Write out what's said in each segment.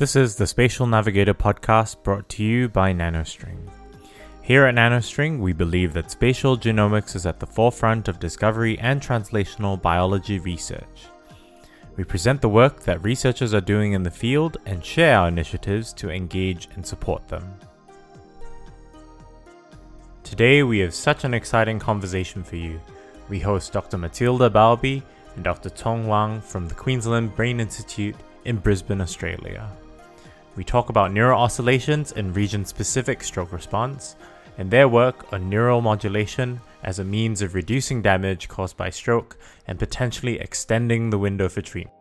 This is the Spatial Navigator podcast brought to you by NanoString. Here at NanoString, we believe that spatial genomics is at the forefront of discovery and translational biology research. We present the work that researchers are doing in the field and share our initiatives to engage and support them. Today, we have such an exciting conversation for you. We host Dr. Matilda Balbi and Dr. Cong Wang from the Queensland Brain Institute in Brisbane, Australia. We talk about neural oscillations and region specific stroke response, and their work on neural modulation as a means of reducing damage caused by stroke and potentially extending the window for treatment.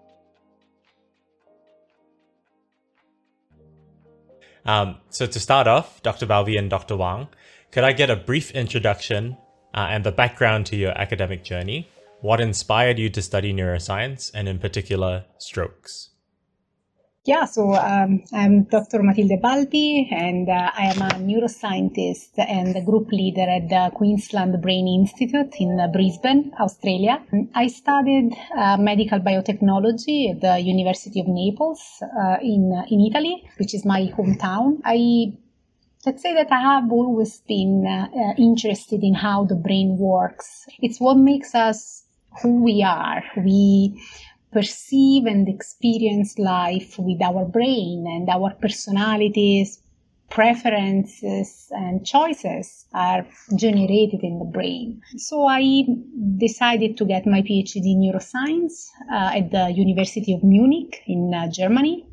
Um, so, to start off, Dr. Balbi and Dr. Wang, could I get a brief introduction uh, and the background to your academic journey? What inspired you to study neuroscience and, in particular, strokes? Yeah, so um, I'm Dr. Matilde Balbi, and uh, I am a neuroscientist and a group leader at the Queensland Brain Institute in uh, Brisbane, Australia. I studied uh, medical biotechnology at the University of Naples uh, in, uh, in Italy, which is my hometown. I Let's say that I have always been uh, interested in how the brain works. It's what makes us who we are. We perceive and experience life with our brain and our personalities, preferences and choices are generated in the brain. So I decided to get my PhD in neuroscience uh, at the University of Munich in uh, Germany.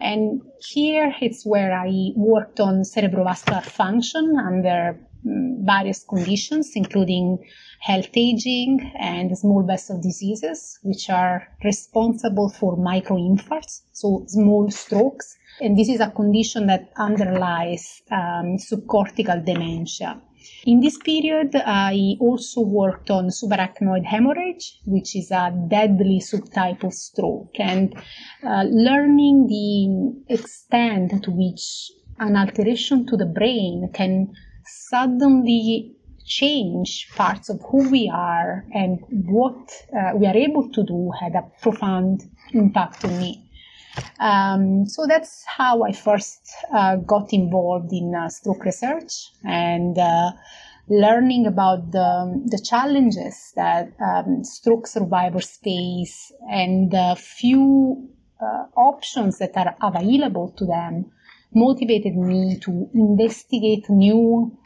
And here it's where I worked on cerebrovascular function under various conditions, including health aging and small vessel diseases, which are responsible for microinfarcts, so small strokes. And this is a condition that underlies um, subcortical dementia. In this period, I also worked on subarachnoid hemorrhage, which is a deadly subtype of stroke, and uh, learning the extent to which an alteration to the brain can suddenly change parts of who we are and what uh, we are able to do had a profound impact on me. Um, so that's how I first uh, got involved in uh, stroke research and uh, learning about the, the challenges that um, stroke survivors face and the few uh, options that are available to them motivated me to investigate new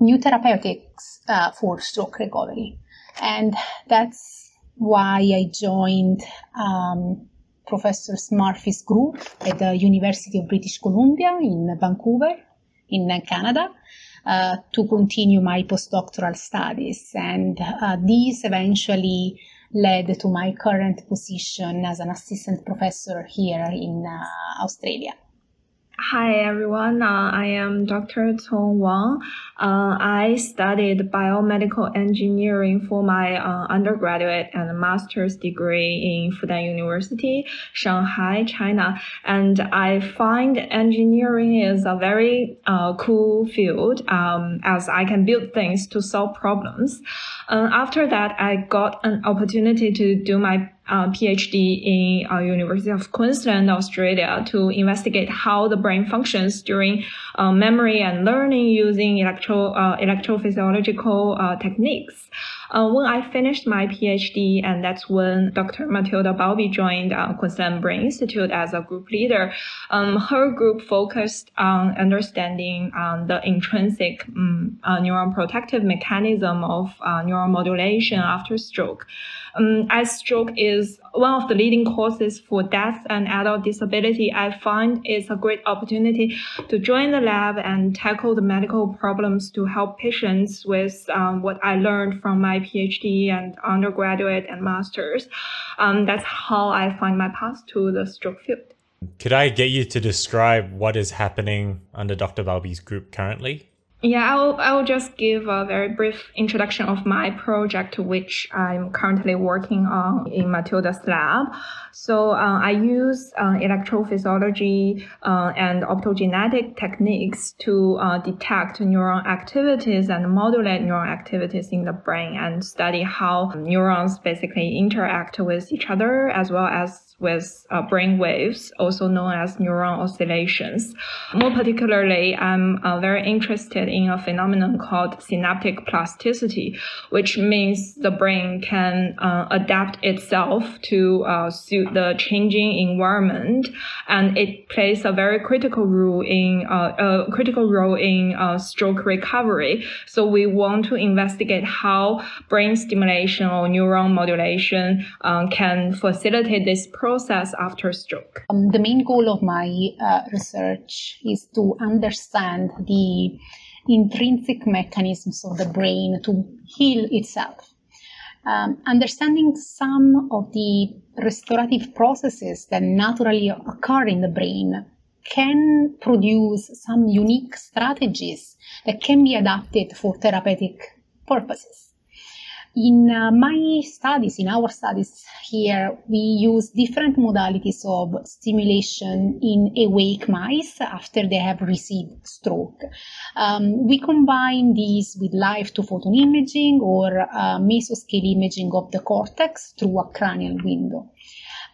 new therapeutics uh, for stroke recovery. And that's why I joined um, Professor Murphy's group at the University of British Columbia in Vancouver, in Canada, uh, to continue my postdoctoral studies. And uh, these eventually led to my current position as an assistant professor here in uh, Australia. Hi everyone, uh, I am Dr. Cong Wang. Uh, I studied biomedical engineering for my uh, undergraduate and master's degree in Fudan University, Shanghai, China. And I find engineering is a very uh, cool field um, as I can build things to solve problems. Uh, after that, I got an opportunity to do my uh, PhD in uh, University of Queensland, Australia, to investigate how the brain functions during uh, memory and learning using electro uh, electrophysiological uh, techniques. Uh, when I finished my PhD, and that's when Dr. Matilda Balbi joined uh, Queensland Brain Institute as a group leader, um, her group focused on understanding um, the intrinsic um, uh, neuroprotective mechanism of uh, neuromodulation after stroke. Um, as stroke is one of the leading causes for death and adult disability, I find it's a great opportunity to join the lab and tackle the medical problems to help patients with um, what I learned from my PhD and undergraduate and master's. Um, that's how I find my path to the stroke field. Could I get you to describe what is happening under Dr. Balbi's group currently? Yeah, I'll, I'll just give a very brief introduction of my project, which I'm currently working on in Matilda's lab. So uh, I use uh, electrophysiology uh, and optogenetic techniques to uh, detect neuron activities and modulate neuron activities in the brain and study how neurons basically interact with each other as well as with uh, brain waves, also known as neuron oscillations. More particularly, I'm uh, very interested in a phenomenon called synaptic plasticity, which means the brain can uh, adapt itself to uh, suit the changing environment, and it plays a very critical role in uh, a critical role in uh, stroke recovery. So we want to investigate how brain stimulation or neuron modulation can facilitate this process process after stroke? Um, the main goal of my uh, research is to understand the intrinsic mechanisms of the brain to heal itself. Um, understanding some of the restorative processes that naturally occur in the brain can produce some unique strategies that can be adapted for therapeutic purposes. In uh, my studies, in our studies here, we use different modalities of stimulation in awake mice after they have received stroke. Um, we combine these with live two photon imaging or uh, mesoscale imaging of the cortex through a cranial window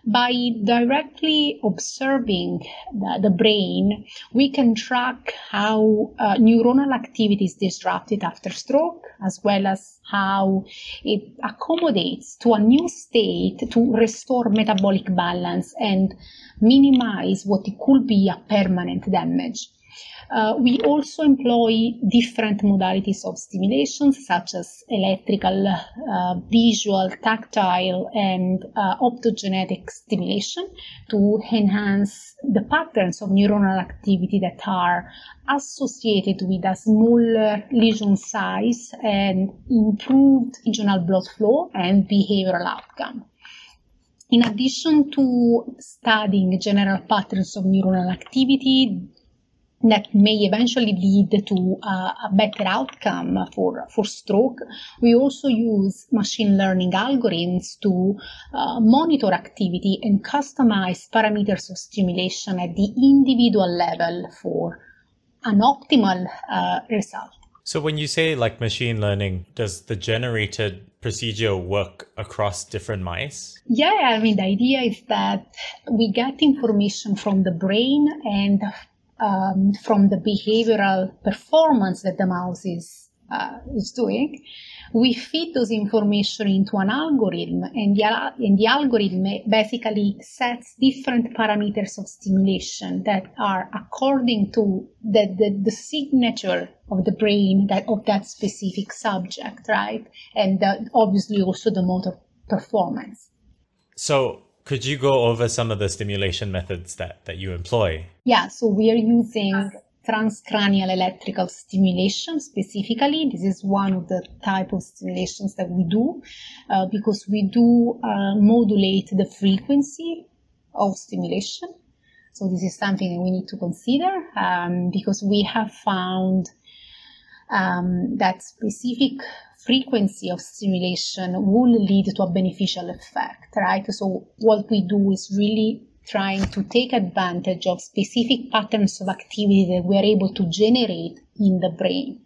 by directly observing the, the, brain, we can track how uh, neuronal activity is disrupted after stroke, as well as how it accommodates to a new state to restore metabolic balance and minimize what could be a permanent damage. Uh, we also employ different modalities of stimulation, such as electrical, uh, visual, tactile, and uh, optogenetic stimulation to enhance the patterns of neuronal activity that are associated with a smaller lesion size and improved regional blood flow and behavioral outcome. In addition to studying general patterns of neuronal activity, that may eventually lead to uh, a better outcome for, for stroke. We also use machine learning algorithms to uh, monitor activity and customize parameters of stimulation at the individual level for an optimal uh, result. So, when you say like machine learning, does the generated procedure work across different mice? Yeah, I mean, the idea is that we get information from the brain and um, from the behavioral performance that the mouse is uh, is doing, we feed those information into an algorithm, and the, and the algorithm basically sets different parameters of stimulation that are according to the, the, the signature of the brain that of that specific subject, right? And the, obviously also the motor performance. So could you go over some of the stimulation methods that, that you employ? Yeah, so we are using transcranial electrical stimulation specifically. This is one of the type of stimulations that we do uh, because we do uh, modulate the frequency of stimulation. So this is something that we need to consider um, because we have found um, that specific frequency of stimulation will lead to a beneficial effect, right? So what we do is really trying to take advantage of specific patterns of activity that we are able to generate in the brain.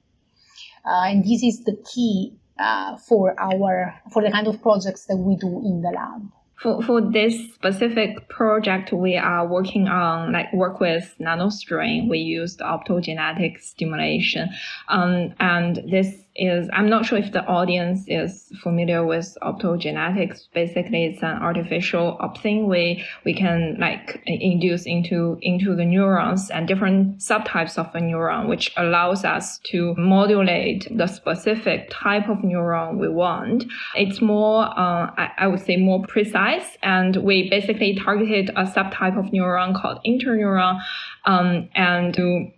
Uh, and this is the key uh, for our for the kind of projects that we do in the lab for, for this specific project we are working on like work with nanostring we used optogenetic stimulation um, and this is I'm not sure if the audience is familiar with optogenetics. Basically, it's an artificial opsin we we can like induce into into the neurons and different subtypes of a neuron, which allows us to modulate the specific type of neuron we want. It's more, uh, I, I would say, more precise, and we basically targeted a subtype of neuron called interneuron, um, and to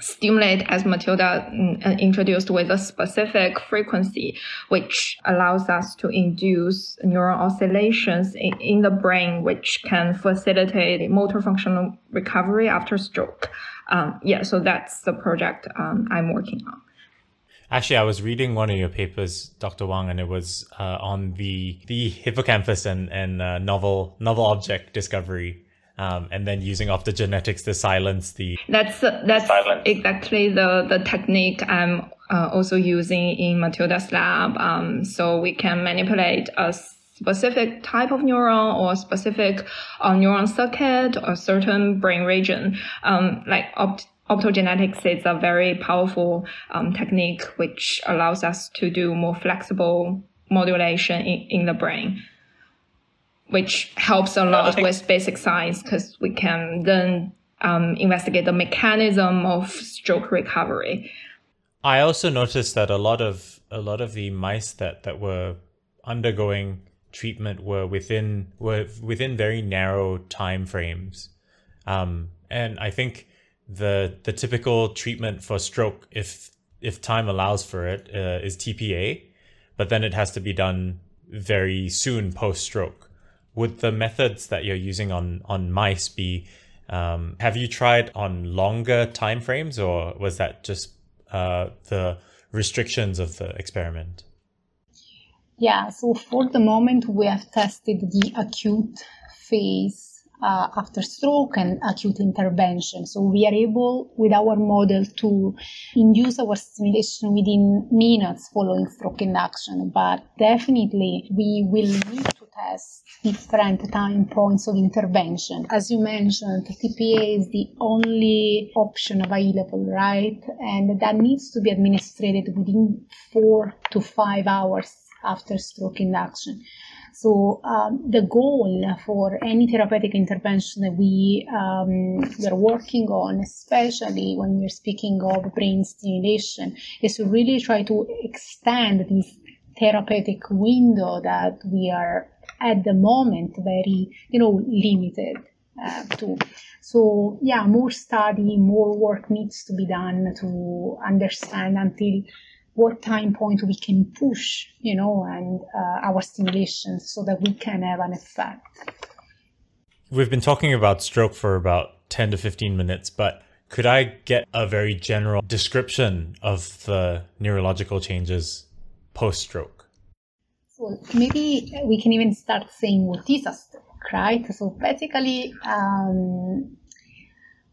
stimulate as Matilda mm, introduced with a specific frequency, which allows us to induce neural oscillations in, in the brain, which can facilitate motor functional recovery after stroke. Um, yeah, so that's the project um, I'm working on. Actually, I was reading one of your papers, Dr. Wang, and it was uh, on the the hippocampus and and uh, novel novel object discovery um, and then using optogenetics to silence the that's that's silence. exactly the the technique I'm uh, also using in Matilda's lab. Um, so we can manipulate a specific type of neuron or specific uh, neuron circuit or certain brain region. Um, like opt- optogenetics is a very powerful um, technique which allows us to do more flexible modulation in, in the brain which helps a lot with basic science because we can then um, investigate the mechanism of stroke recovery. I also noticed that a lot of a lot of the mice that, that were undergoing treatment were within were within very narrow time frames, um, and I think the the typical treatment for stroke, if if time allows for it, uh, is TPA, but then it has to be done very soon post stroke would the methods that you're using on on mice be um, have you tried on longer time frames or was that just uh, the restrictions of the experiment yeah so for the moment we have tested the acute phase uh, after stroke and acute intervention. So we are able, with our model, to induce our stimulation within minutes following stroke induction. But definitely, we will need test different time points of intervention. As you mentioned, TPA is the only option available, right? And that needs to be administered within four to five hours after stroke induction. So um, the goal for any therapeutic intervention that we um, are working on, especially when we're speaking of brain stimulation, is to really try to extend this therapeutic window that we are at the moment very, you know, limited. Uh, to. So yeah, more study, more work needs to be done to understand until what time point we can push, you know, and uh, our stimulations so that we can have an effect. We've been talking about stroke for about 10 to 15 minutes, but could I get a very general description of the neurological changes post stroke? So maybe we can even start saying what is a stroke, right? So basically, um,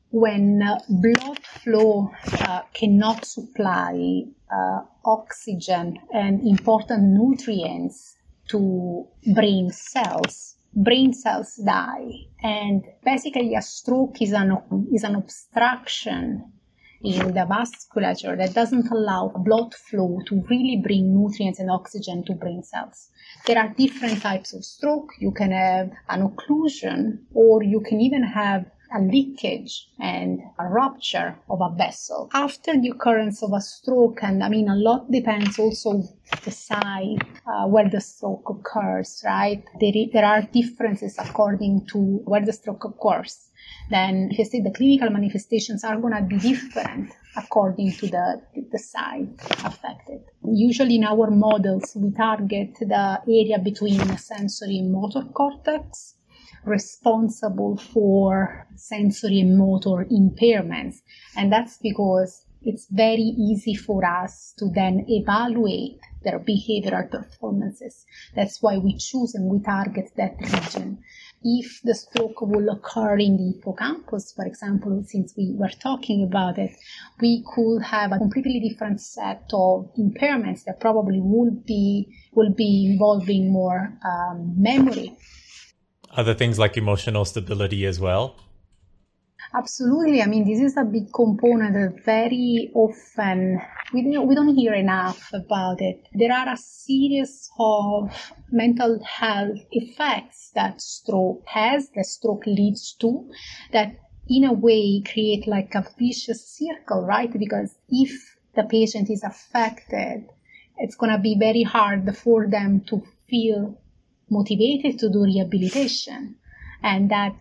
when blood flow uh, cannot supply uh, oxygen and important nutrients to brain cells, brain cells die. And basically, a stroke is an, is an obstruction in the vasculature that doesn't allow blood flow to really bring nutrients and oxygen to brain cells. There are different types of stroke. You can have an occlusion, or you can even have a leakage and a rupture of a vessel. After the occurrence of a stroke, and I mean, a lot depends also the site uh, where the stroke occurs, right? There, there are differences according to where the stroke occurs. Then, if you the clinical manifestations are going to be different according to the, the site affected. Usually in our models, we target the area between the sensory and motor cortex responsible for sensory and motor impairments. And that's because it's very easy for us to then evaluate their behavioral performances. That's why we choose and we target that region. If the stroke will occur in the hippocampus, for example, since we were talking about it, we could have a completely different set of impairments that probably would be will be involving more um, memory other things like emotional stability as well? Absolutely. I mean, this is a big component very often we don't, we don't hear enough about it. There are a series of mental health effects that stroke has, that stroke leads to, that in a way create like a vicious circle, right? Because if the patient is affected, it's going to be very hard for them to feel motivated to do rehabilitation and that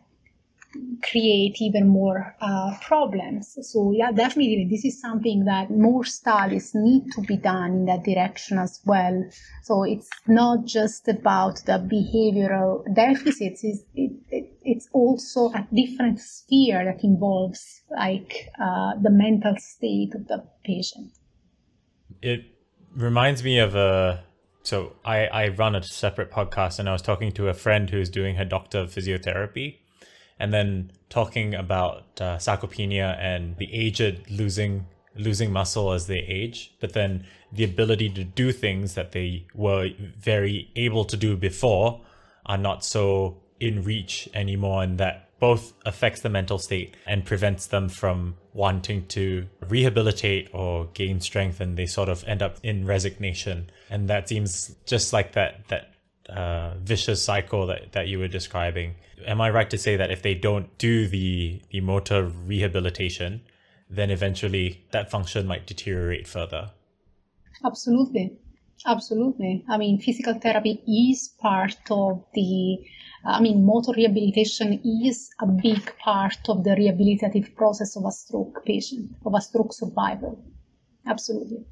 create even more uh, problems. So yeah, definitely this is something that more studies need to be done in that direction as well. So it's not just about the behavioral deficits, it's, it, it, it's also a different sphere that involves like uh, the mental state of the patient. It reminds me of a so I, I run a separate podcast and I was talking to a friend who's doing her doctor of physiotherapy and then talking about uh, sarcopenia and the aged losing losing muscle as they age, but then the ability to do things that they were very able to do before are not so in reach anymore, and that both affects the mental state and prevents them from wanting to rehabilitate or gain strength, and they sort of end up in resignation. And that seems just like that that uh, vicious cycle that, that you were describing. Am I right to say that if they don't do the, the motor rehabilitation, then eventually that function might deteriorate further? Absolutely. Absolutely. I mean, physical therapy is part of the, I mean, motor rehabilitation is a big part of the rehabilitative process of a stroke patient, of a stroke survivor. Absolutely.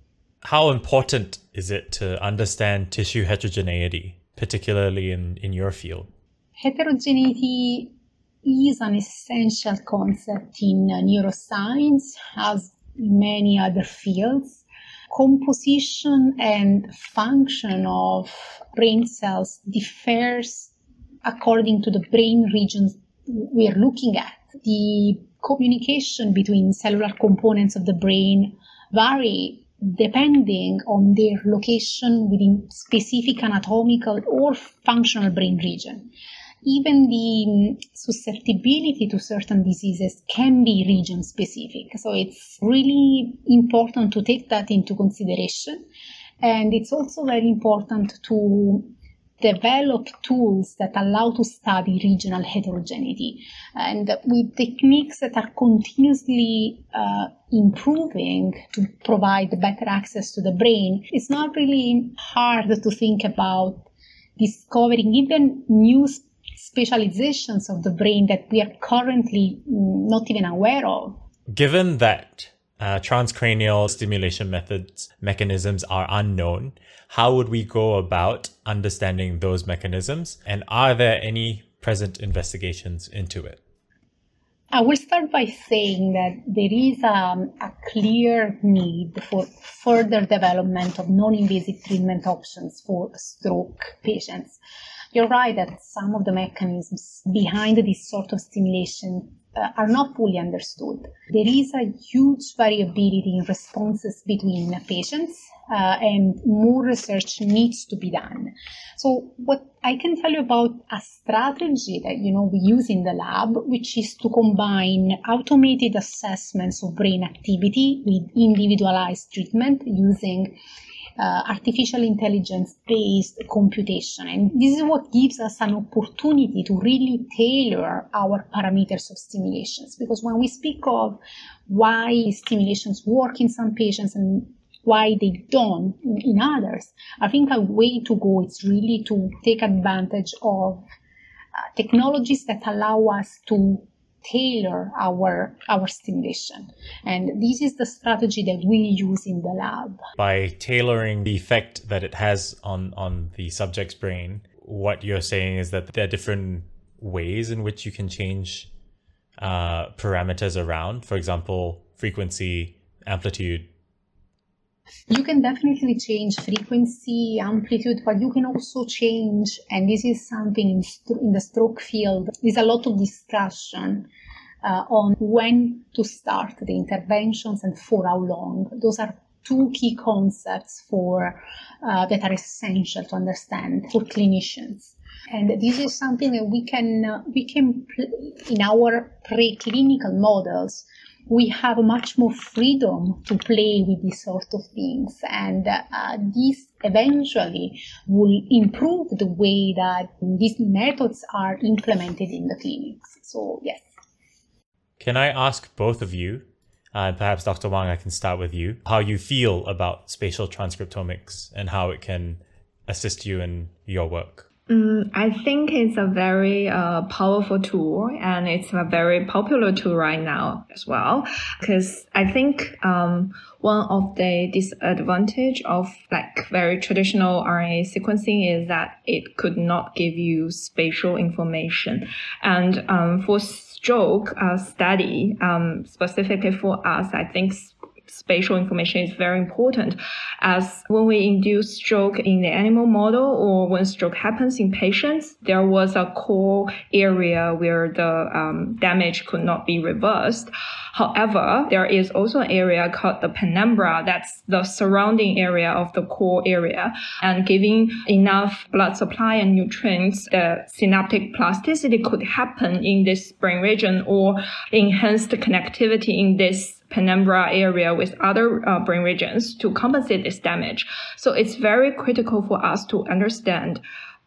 How important is it to understand tissue heterogeneity? Particularly in, in your field? Heterogeneity is an essential concept in uh, neuroscience, as in many other fields. Composition and function of brain cells differs according to the brain regions we're looking at. The communication between cellular components of the brain vary depending on their location within specific anatomical or functional brain region. Even the mm, susceptibility to certain diseases can be region specific. So it's really important to take that into consideration. And it's also very important to develop tools that allow to study regional heterogeneity. And with techniques that are continuously uh, improving to provide better access to the brain it's not really hard to think about discovering even new specializations of the brain that we are currently mm, not even aware of. Given that uh, transcranial stimulation methods mechanisms are unknown. How would we go about understanding those mechanisms? And are there any present investigations into it? I will start by saying that there is um, a clear need for further development of non-invasive treatment options for stroke patients. You're right that some of the mechanisms behind this sort of stimulation are not fully understood. There is a huge variability in responses between patients, uh, and more research needs to be done. So, what I can tell you about a strategy that you know we use in the lab, which is to combine automated assessments of brain activity with individualized treatment using uh, artificial intelligence based computation. And this is what gives us an opportunity to really tailor our parameters of stimulations. Because when we speak of why stimulations work in some patients and why they don't in others, I think a way to go is really to take advantage of uh, technologies that allow us to tailor our our stimulation. And this is the strategy that we use in the lab. By tailoring the effect that it has on on the subject's brain what you're saying is that there are different ways in which you can change uh, parameters around. For example frequency amplitude you can definitely change frequency, amplitude, but you can also change, and this is something in, the stroke field, there's a lot of discussion uh, on when to start the interventions and for how long. Those are two key concepts for uh, that are essential to understand for clinicians. And this is something that we can uh, we can pl- in our preclinical models we have much more freedom to play with these sort of things. And uh, this eventually will improve the way that these methods are implemented in the clinics. So yes. Can i ask both of you uh, perhaps dr wang i can start with you how you feel about spatial transcriptomics and how it can assist you in your work Mm, I think it's a very uh, powerful tool and it's a very popular tool right now as well. Because I think um, one of the disadvantage of like very traditional RNA sequencing is that it could not give you spatial information. And um, for stroke uh, study, um, specifically for us, I think spatial information is very important as when we induce stroke in the animal model or when stroke happens in patients, there was a core area where the um, damage could not be reversed. However, there is also an area called the penumbra that's the surrounding area of the core area and giving enough blood supply and nutrients, the synaptic plasticity could happen in this brain region or enhanced connectivity in this penumbra area with other uh, brain regions to compensate this damage. So it's very critical for us to understand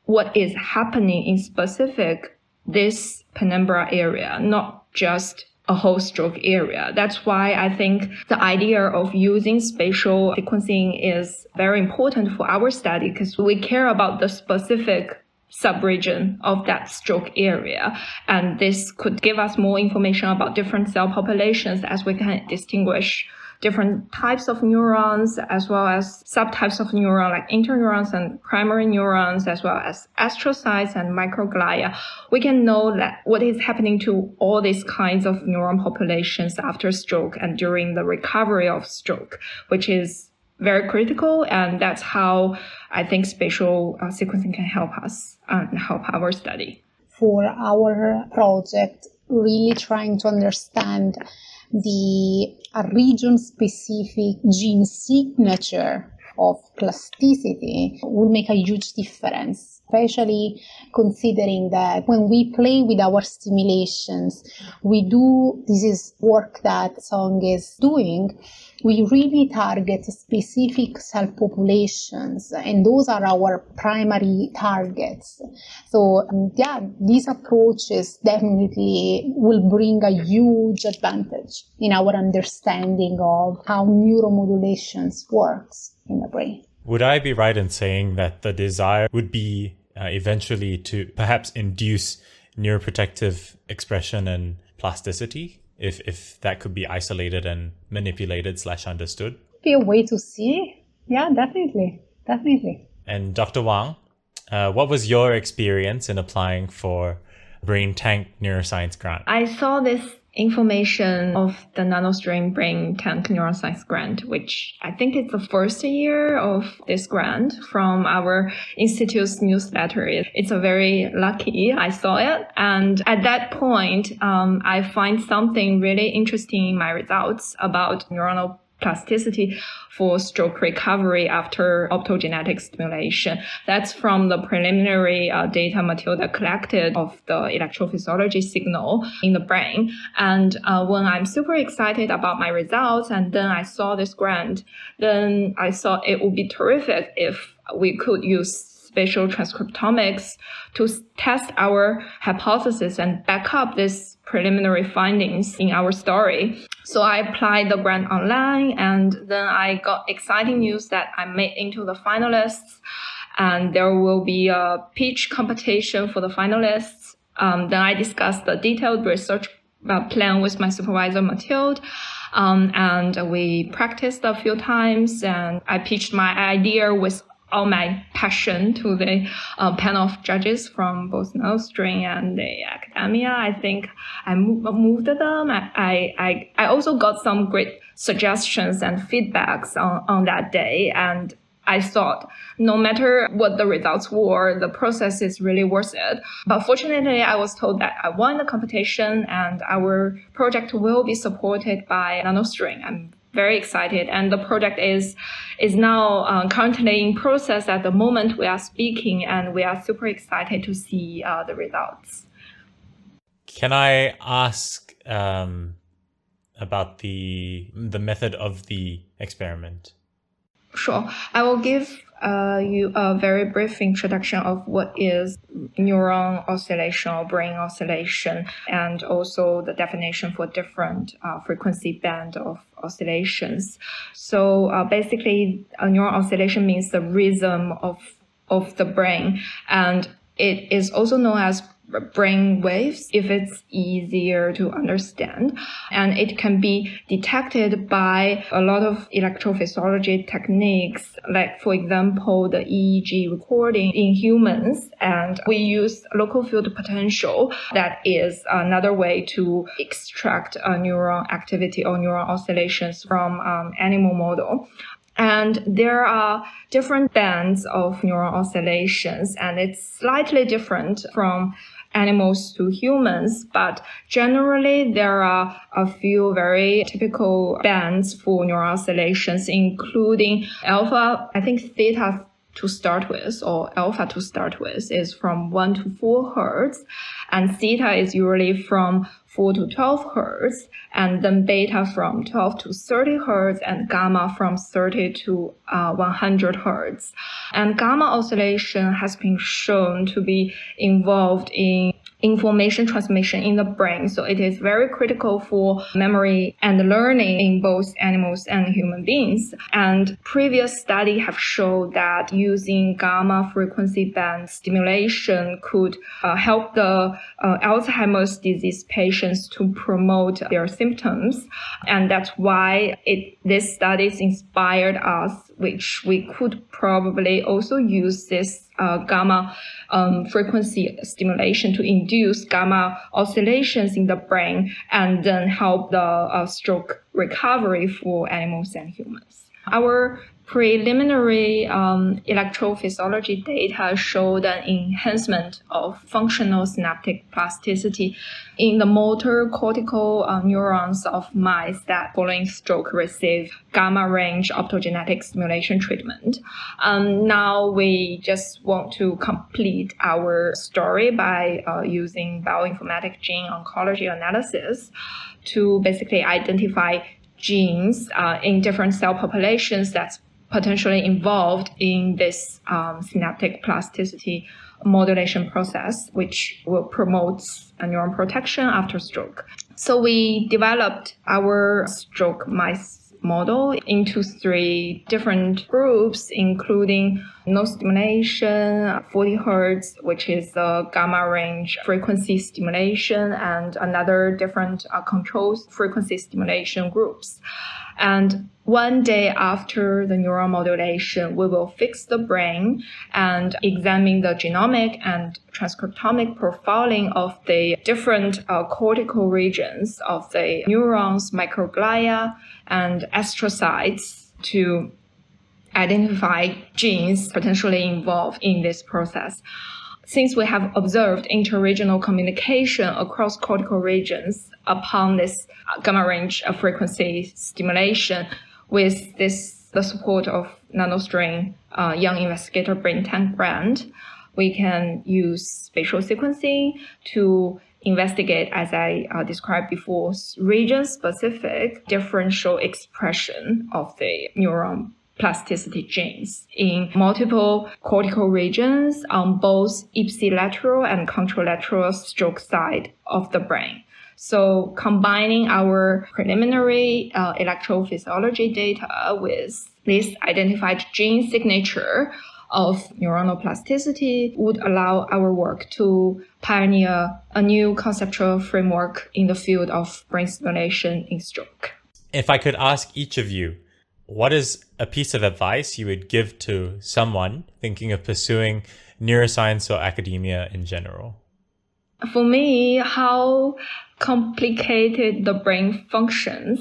what is happening in specific this penumbra area, not just a whole stroke area. That's why I think the idea of using spatial sequencing is very important for our study because we care about the specific subregion of that stroke area. And this could give us more information about different cell populations as we can distinguish different types of neurons as well as subtypes of neuron like interneurons and primary neurons as well as astrocytes and microglia. We can know that what is happening to all these kinds of neuron populations after stroke and during the recovery of stroke, which is very critical. And that's how I think spatial uh, sequencing can help us and help our study. For our project, really trying to understand the region specific gene signature of plasticity will make a huge difference, especially considering that when we play with our stimulations, we do, this is work that Cong is doing, we really target specific cell populations and those are our primary targets. So um, yeah these approaches definitely will bring a huge advantage in our understanding of how neuromodulations works in the brain would i be right in saying that the desire would be uh, eventually to perhaps induce neuroprotective expression and plasticity if if that could be isolated and manipulated slash understood? Be a way to see. Yeah definitely. Definitely. And dr wang uh, what was your experience in applying for brain tank neuroscience grant? I saw this information of the nanostring brain tank neuroscience grant, which I think it's the first year of this grant from our institute's newsletter. It's a very lucky I saw it. And at that point, um, I find something really interesting in my results about neuronal plasticity for stroke recovery after optogenetic stimulation. That's from the preliminary uh, data Matilda collected of the electrophysiology signal in the brain. And uh, when I'm super excited about my results and then I saw this grant, then I thought it would be terrific if we could use spatial transcriptomics to test our hypothesis and back up these preliminary findings in our story. So I applied the grant online and then I got exciting news that I made into the finalists and there will be a pitch competition for the finalists. Um, then I discussed the detailed research uh, plan with my supervisor, Matilde. Um, and we practiced a few times and I pitched my idea with all my passion to the uh, panel of judges from both Nanostring and the academia. I think I moved them. I, I, I also got some great suggestions and feedbacks on, on that day. And I thought no matter what the results were, the process is really worth it. But fortunately, I was told that I won the competition and our project will be supported by Nanostring. I'm very excited. And the project is is now uh, currently in process at the moment we are speaking, and we are super excited to see uh, the results. Can I ask um, about the the method of the experiment? Sure, I will give uh, you a very brief introduction of what is neuron oscillation or brain oscillation, and also the definition for different uh, frequency band of oscillations. So uh, basically, a neuron oscillation means the rhythm of of the brain, and It is also known as brain waves if it's easier to understand. And it can be detected by a lot of electrophysiology techniques, like, for example, the EEG recording in humans. And we use local field potential. That is another way to extract a neuron activity or neuron oscillations from um, animal model. And there are different bands of neuron oscillations, and it's slightly different from animals to humans, but generally there are a few very typical bands for neural oscillations, including alpha, I think theta to start with, or alpha to start with, is from 1 to 4 hertz, and theta is usually from 4 to 12 hertz, and then beta from 12 to 30 hertz, and gamma from 30 to uh, 100 hertz. And gamma oscillation has been shown to be involved in information transmission in the brain. So it is very critical for memory and learning in both animals and human beings. And previous study have shown that using gamma frequency band stimulation could uh, help the uh, Alzheimer's disease patients to promote their symptoms. And that's why it, this studies inspired us, which we could probably also use this uh, gamma um, frequency stimulation to induce gamma oscillations in the brain and then help the uh, stroke recovery for animals and humans. Our preliminary um, electrophysiology data showed an enhancement of functional synaptic plasticity in the motor cortical uh, neurons of mice that following stroke receive gamma range optogenetic stimulation treatment. Um, now we just want to complete our story by uh, using bioinformatic gene ontology analysis to basically identify genes uh, in different cell populations that's potentially involved in this um, synaptic plasticity modulation process, which will promote neuron protection after stroke. So we developed our stroke mice model into three different groups, including no stimulation, 40 hertz, which is the gamma range frequency stimulation, and another different uh, control frequency stimulation groups. And one day after the neural modulation, we will fix the brain and examine the genomic and transcriptomic profiling of the different uh, cortical regions of the neurons, microglia, and astrocytes to identify genes potentially involved in this process since we have observed interregional communication across cortical regions upon this gamma range of frequency stimulation with this the support of nanostring uh, young investigator brain tank brand, we can use spatial sequencing to investigate, as I uh, described before, region specific differential expression of the neuron plasticity genes in multiple cortical regions on both ipsilateral and contralateral stroke side of the brain. So combining our preliminary uh, electrophysiology data with this identified gene signature of neuronal plasticity would allow our work to pioneer a new conceptual framework in the field of brain stimulation in stroke. If I could ask each of you, what is a piece of advice you would give to someone thinking of pursuing neuroscience or academia in general? For me, how complicated the brain functions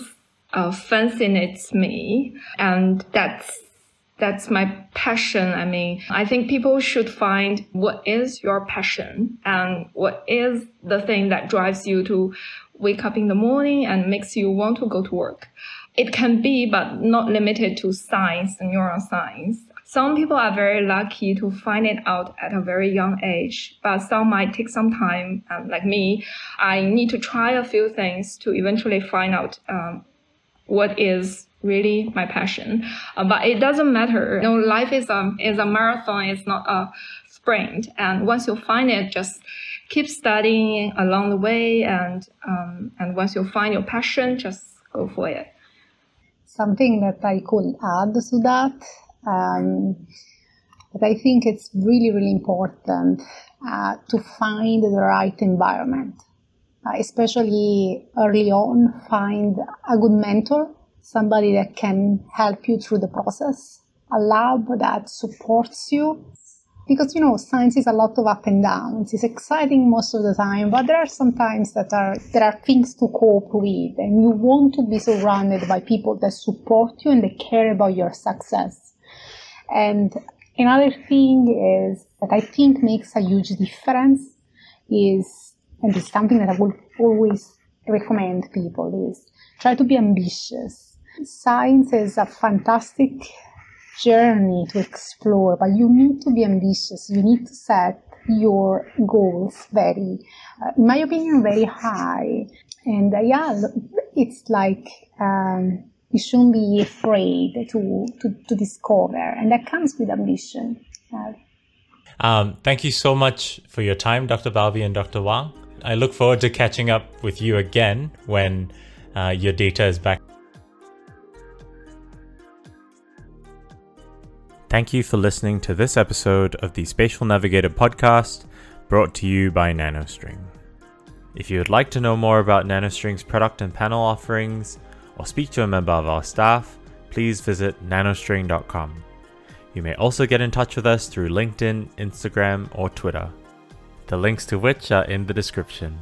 uh, fascinates me, and that's that's my passion. I mean, I think people should find what is your passion and what is the thing that drives you to wake up in the morning and makes you want to go to work. It can be, but not limited to science neuroscience. Some people are very lucky to find it out at a very young age, but some might take some time. Um, like me, I need to try a few things to eventually find out um, what is really my passion. Uh, but it doesn't matter. You know, life is a is a marathon. It's not a sprint. And once you find it, just keep studying along the way. And um, and once you find your passion, just go for it something that I could add to that. Um, but I think it's really, really important uh, to find the right environment. Uh, especially early on, find a good mentor, somebody that can help you through the process, a lab that supports you. Because you know, science is a lot of up and downs. It's exciting most of the time, but there are some times that are there are things to cope with, and you want to be surrounded by people that support you and they care about your success. And another thing is that I think makes a huge difference is, and it's something that I will always recommend people is try to be ambitious. Science is a fantastic journey to explore, but you need to be ambitious. You need to set your goals very, uh, in my opinion, very high. And uh, yeah, it's like, um, you shouldn't be afraid to, to, to discover, and that comes with ambition. Uh, um, thank you so much for your time, Dr. Balbi and Dr. Wang. I look forward to catching up with you again when uh, your data is back. Thank you for listening to this episode of the Spatial Navigator podcast brought to you by NanoString. If you would like to know more about NanoString's product and panel offerings, or speak to a member of our staff, please visit nanostring.com. You may also get in touch with us through LinkedIn, Instagram, or Twitter, the links to which are in the description.